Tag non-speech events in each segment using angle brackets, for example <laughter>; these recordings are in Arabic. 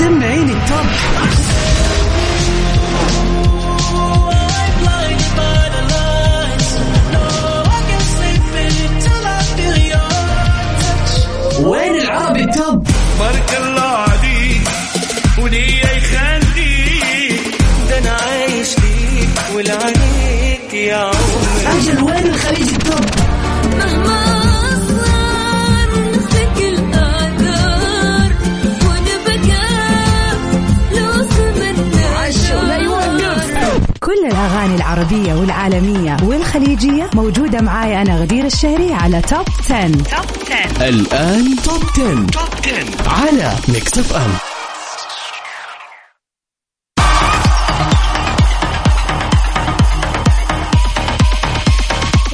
سمعيني. التوب كل الأغاني العربية والعالمية والخليجية موجودة معاي أنا غدير الشهري على Top 10. Top 10 الآن Top 10. Top 10 على Mix FM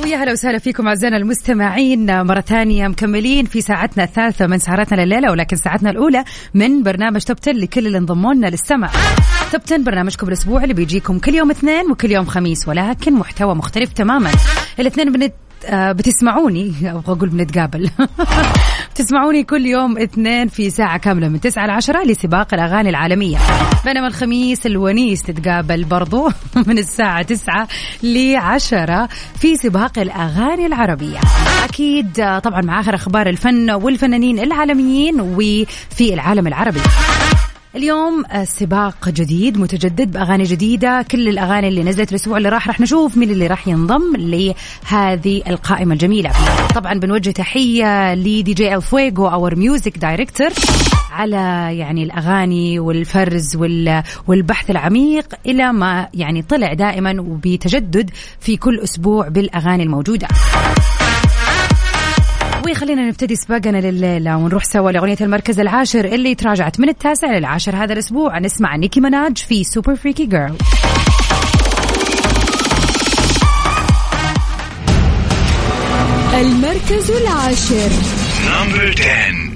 ويا هلا وسهلا فيكم أعزائنا المستمعين. مرة ثانية مكملين في ساعتنا الثالثة من سهرتنا الليلة ولكن ساعتنا الأولى من برنامج Top 10 لكل اللي انضموا لنا للسمع توب 10 برنامجكم الأسبوع اللي بيجيكم كل يوم اثنين وكل يوم خميس ولكن محتوى مختلف تماما. الاثنين بنت آه، بتسمعوني. أبغى أقول بنتقابل. <laughs> بتسمعوني كل يوم اثنين في ساعة كاملة من 9 ل 10 لسباق الأغاني العالمية. بينما الخميس الونيس تتقابل برضو <laughs> من الساعة 9 ل 10 في سباق الأغاني العربية. أكيد آه، طبعا مع آخر أخبار الفن والفنانين العالميين وفي العالم العربي. اليوم آه، سباق جديد متجدد بأغاني جديدة. كل الأغاني اللي نزلت الأسبوع اللي راح راح نشوف مين اللي راح ينضم لهذه القائمة الجميلة. طبعا بنوجه تحية لدي جي الفويجو our music director على يعني الأغاني والفرز وال- والبحث العميق إلى ما يعني طلع دائما وبتجدد في كل أسبوع بالأغاني الموجودة. وخلينا نبتدي سباقنا لليلة ونروح سوا لأغنية المركز العاشر اللي تراجعت من التاسع للعاشر هذا الأسبوع. نسمع Nicki Minaj في Super Freaky Girl المركز العاشر. نمبر 10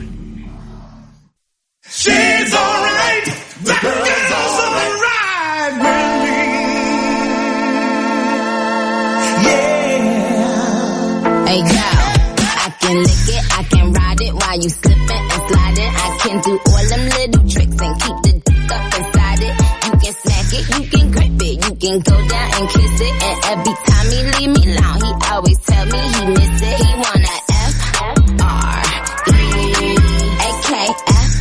go down and kiss it. And every time he leave me alone, he always tell me he miss it. He wanna F R E A K F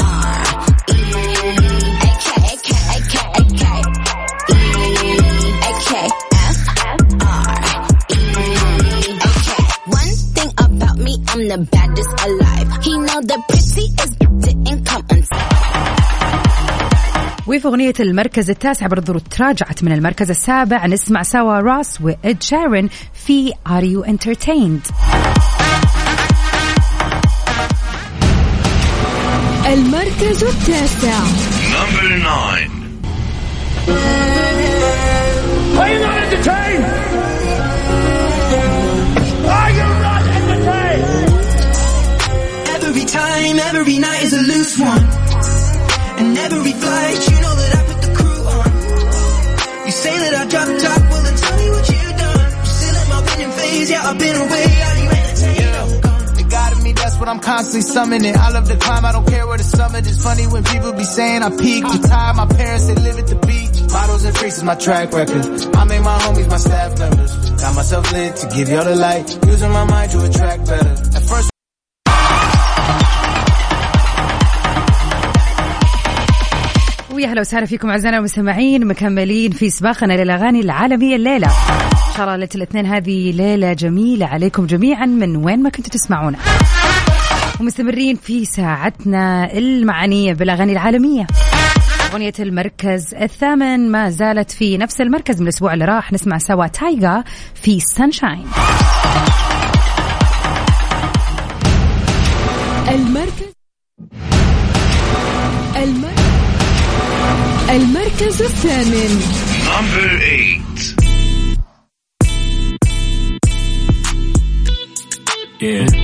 R E A K A K A K A K E A K F R Okay. One thing about me, I'm the baddest alive. وفي أغنية المركز التاسع برضو تراجعت من المركز السابع. نسمع سوا راس وإد شارن في Are You Entertained المركز التاسع. Every night is a loose one, and every flight. I've been away? The God in me, that's what I'm constantly summoning. I love to climb, I don't care where the summit is. Funny when people be saying I peaked. Retired, my parents, they live at the beach. Models and freaks is my track record. I make my homies my staff members. Got myself lit to give y'all the light. Using my mind to attract better. At first, ويا هلا وسهلا فيكم اعزائنا المستمعين مكملين في سباقنا للاغاني العالميه الليلة شاء الله ليله الاثنين هذه ليلة جميلة عليكم جميعا من وين ما كنتوا تسمعونا. ومستمرين في ساعتنا المعنية بالأغاني العالمية. أغنية المركز الثامن ما زالت في نفس المركز من الأسبوع اللي راح. نسمع سوا تايجا في سانشاين المركز الم... المركز الثامن. Number 8 Yeah.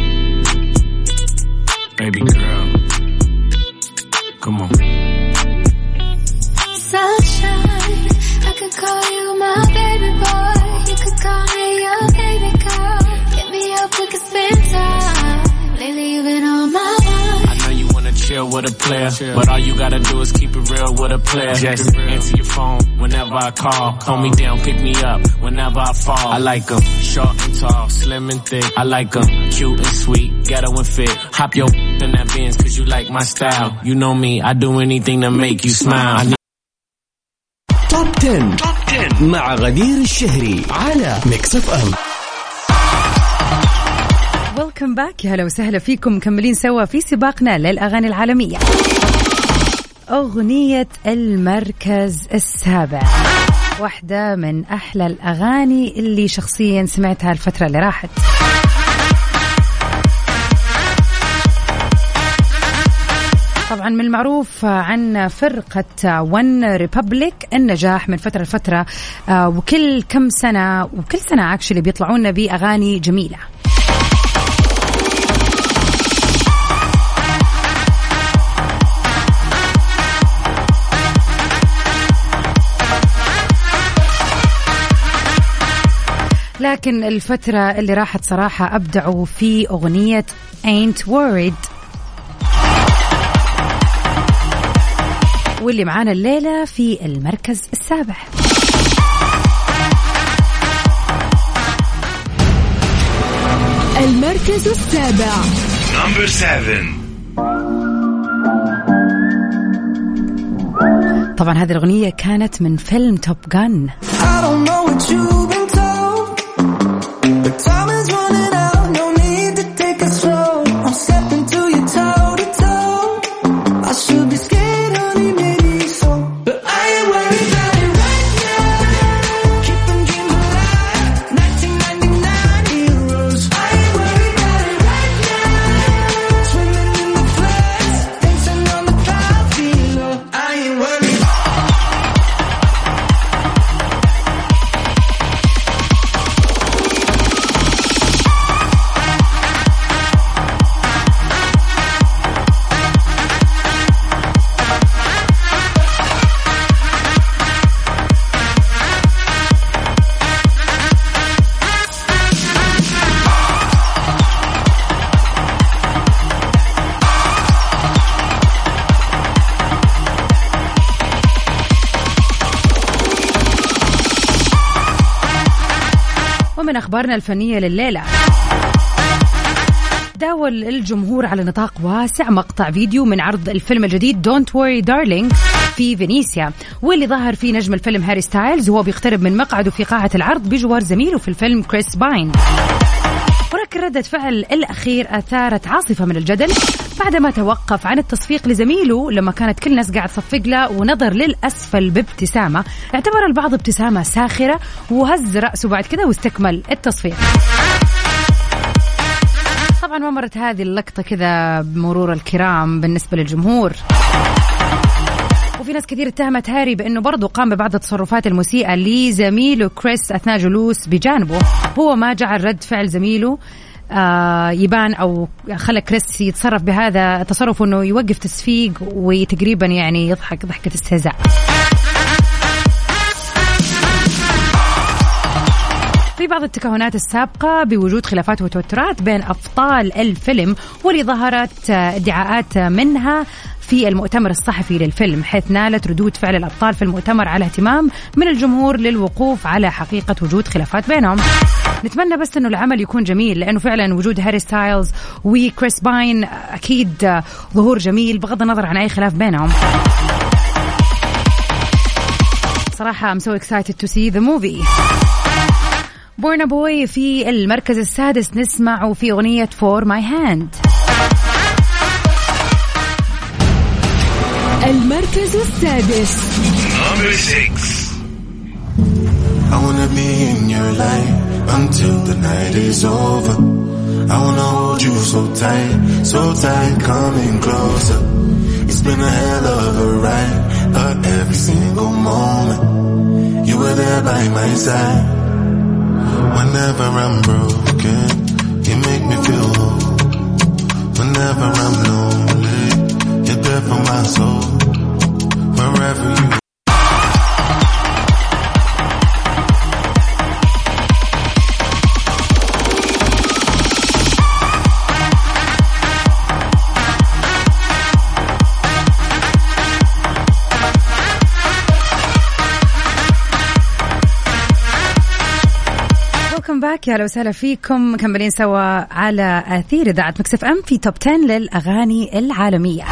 chill chill with a player. But all you gotta do is keep it real with a player. Just answer your phone whenever I call. Call me down, pick me up whenever I fall. I like 'em short and tall, slim and thick. I like 'em cute and sweet, ghetto and fit. Hop your <laughs> in that Benz cause you like my style. You know me, I do anything to make you smile. I need توب 10. مع غدير الشهري على ميكس اف ام Welcome back يا هلا وسهلا فيكم. مكملين سوا في سباقنا للأغاني العالمية. أغنية المركز السابع. واحدة من أحلى الأغاني اللي شخصيا سمعتها الفترة اللي راحت. طبعا من المعروف عن فرقة OneRepublic النجاح من فترة لفترة آه، وكل كم سنة وكل سنة actually بيطلعون بأغاني جميلة. لكن الفترة اللي راحت صراحة أبدعوا في أغنية Ain't Worried. واللي معانا الليلة في المركز السابع. المركز السابع. Number seven. طبعا هذه الأغنية كانت من فيلم توب جان I don't know what you've been told, but أخبارنا الفنية لليلة. داول الجمهور على نطاق واسع مقطع فيديو من عرض الفيلم الجديد Don't Worry Darling في فينيسيا. واللي ظهر فيه نجم الفيلم هاري ستايلز وهو بيقترب من مقعده في قاعة العرض بجوار زميله في الفيلم كريس باين ولكن ردة فعل الأخير أثارت عاصفة من الجدل بعدما توقف عن التصفيق لزميله لما كانت كل الناس قاعد تصفق له ونظر للأسفل بابتسامة. اعتبر البعض ابتسامة ساخرة وهز رأسه بعد كذا واستكمل التصفيق. طبعا ما مرت هذه اللقطة كذا بمرور الكرام بالنسبة للجمهور. وفي ناس كثير اتهمت هاري بأنه برضه قام ببعض التصرفات المسيئة لزميله كريس أثناء جلوس بجانبه. هو ما جعل رد فعل زميله آه يبان أو خلى كريس يتصرف بهذا التصرف إنه يوقف تصفيق وتقريبا يعني يضحك ضحكة استهزاء. في بعض التكهنات السابقة بوجود خلافات وتوترات بين أبطال الفيلم واللي ظهرت ادعاءات منها في المؤتمر الصحفي للفيلم حيث نالت ردود فعل الأبطال في المؤتمر على اهتمام من الجمهور للوقوف على حقيقة وجود خلافات بينهم. نتمنى بس إنه العمل يكون جميل لأنه فعلا وجود هاري ستايلز وكريس باين أكيد آه، ظهور جميل بغض النظر عن أي خلاف بينهم. صراحة I'm so excited to see the movie. بورنا بوي في المركز السادس نسمعه في أغنية فور ماي هاند المركز السادس Number six. I wanna be in your life until the night is over. I wanna hold you so tight, so tight, coming closer. It's been a hell of a ride, but every single moment you were there by my side. Whenever I'm broken, you make me feel whole. Whenever I'm lonely, you're there for my soul, wherever you back يا أهلا وسهلا فيكم. مكملين سوا على أثير إذاعة Mix FM في top 10 للأغاني العالمية.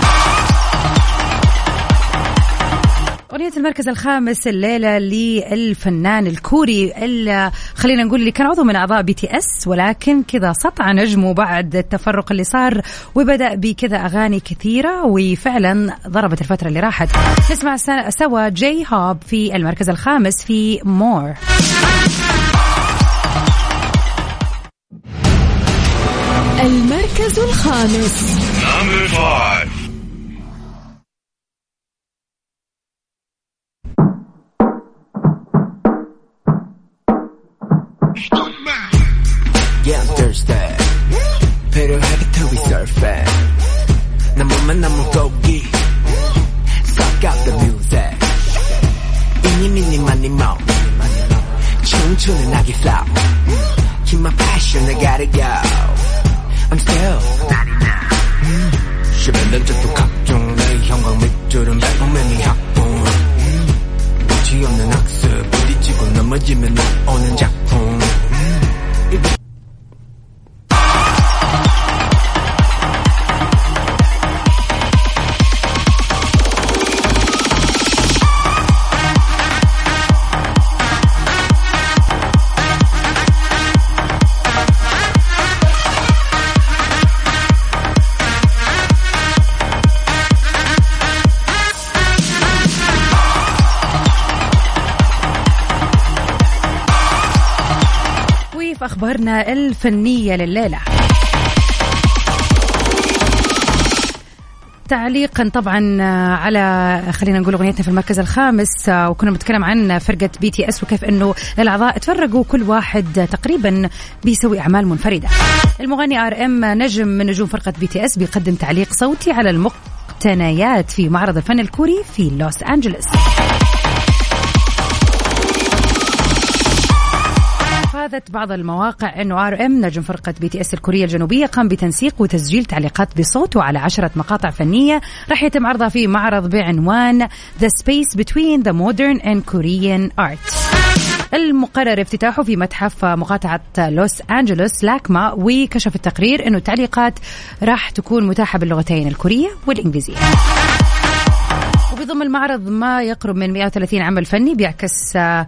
أغنية المركز الخامس الليلة للفنان الكوري اللي خلينا نقول اللي كان عضو من أعضاء BTS ولكن كذا سطع نجمه بعد التفرق اللي صار وبدأ بكذا أغاني كثيرة وفعلا ضربت الفترة اللي راحت. نسمع س- سوا J-Hope في المركز الخامس في MORE المركز الخامس. to be surfing. 난 몸만 남은 고기. Suck out the music. 이니 미니 마니 모. 춤추는 아기 flow. Keep my passion, I gotta go. I'm still not enough. 쉐벨은 저도 각종 내 형광 밑줄은 백범맨이 학봉. 끝이 없는 학습 부딪히고 넘어지면 나오는 작품. وفي أخبارنا الفنية لليلة تعليقا طبعا على خلينا نقول أغنيتنا في المركز الخامس وكنا بنتكلم عن فرقة BTS وكيف إنه الأعضاء تفرقوا كل واحد تقريبا بيسوي أعمال منفردة. المغني RM نجم من نجوم فرقة بي تي اس بيقدم تعليق صوتي على المقتنيات في معرض الفن الكوري في لوس أنجلوس. أفادت بعض المواقع أنه RM نجم فرقة BTS الكورية الجنوبية قام بتنسيق وتسجيل تعليقات بصوته على عشرة مقاطع فنية راح يتم عرضها في معرض بعنوان The Space Between the Modern and Korean Art. المقرر افتتاحه في متحف مقاطعة لوس أنجلوس LACMA وكشف التقرير أنه التعليقات راح تكون متاحة باللغتين الكورية والإنجليزية وبيضم المعرض ما يقرب من 130 عمل فني بيعكس آه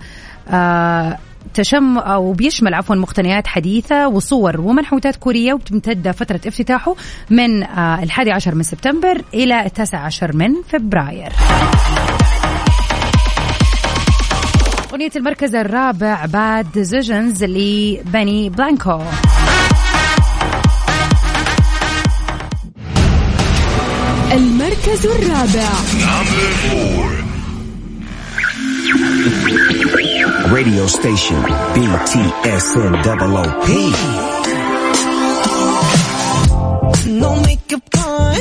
آه تشم أو بيشمل عفوا مقتنيات حديثة وصور ومنحوتات كورية وبتمتد فترة افتتاحه من آه الحادي عشر من سبتمبر إلى التاسع عشر من فبراير. أغنية المركز الرابع Bad Decisions لبني بلانكو. المركز الرابع. Radio station BTSN double OP. No makeup on,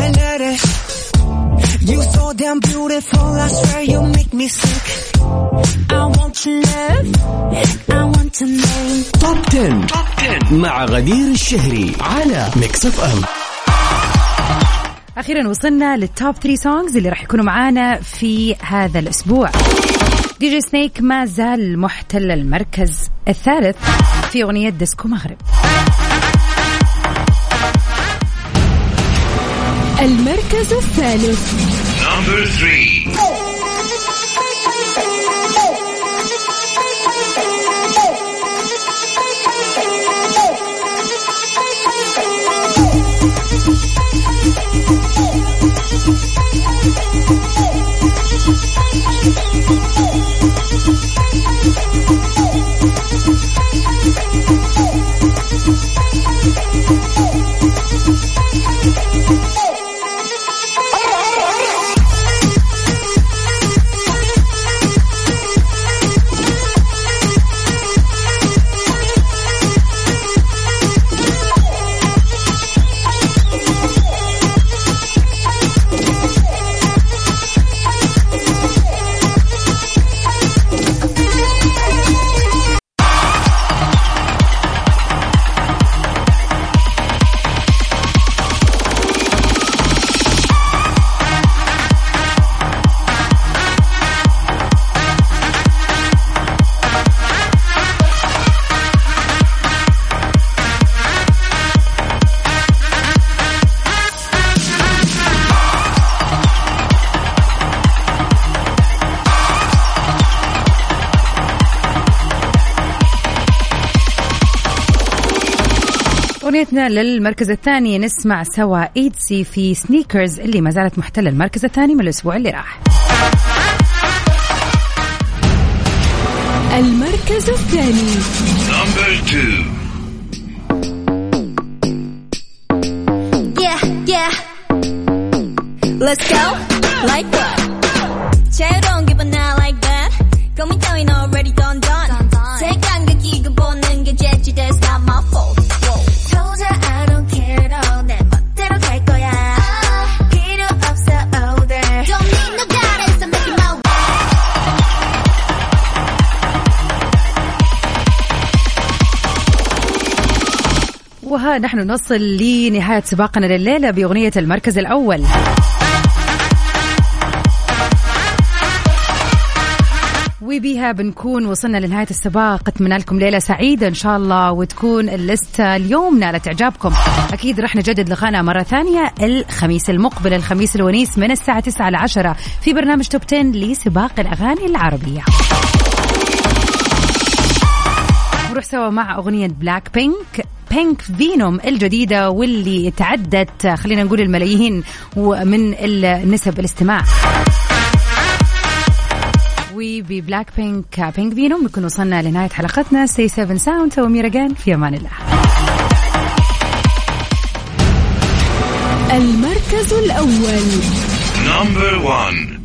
I let it. You so damn beautiful, I swear you make me sick. I want to live, I want to name. Top 10. Top 10 مع غدير الشهري على Mix FM أخيرا وصلنا لل top 3 songs اللي راح يكونوا معانا في هذا الأسبوع DJ Snake ما زال محتل المركز الثالث في أغنية ديسكو مغرب. المركز الثالث. أغنيتنا للمركز الثاني نسمع سوا ايدسي في سنيكرز اللي ما زالت محتلة المركز الثاني من الأسبوع اللي راح المركز الثاني. Yeah, yeah. Let's go. Like what? وها نحن نصل لنهاية سباقنا لليلة بأغنية المركز الأول. وبها بنكون وصلنا لنهاية السباق. أتمنى لكم ليلة سعيدة إن شاء الله وتكون اللستة اليوم نالت إعجابكم أكيد رح نجدد لقانا مرة ثانية الخميس المقبل الخميس الونيس من الساعة 9 ل 10 في برنامج توب 10 لسباق الأغاني العربية. نروح سوا مع أغنية Blackpink Pink Venom الجديدة واللي تعدت خلينا نقول الملايين من النسب الاستماع. وي بي Blackpink Pink Venom نكون وصلنا لنهاية حلقتنا. سي 7 ساوند وأميرة جان في أمان الله. المركز الأول. number 1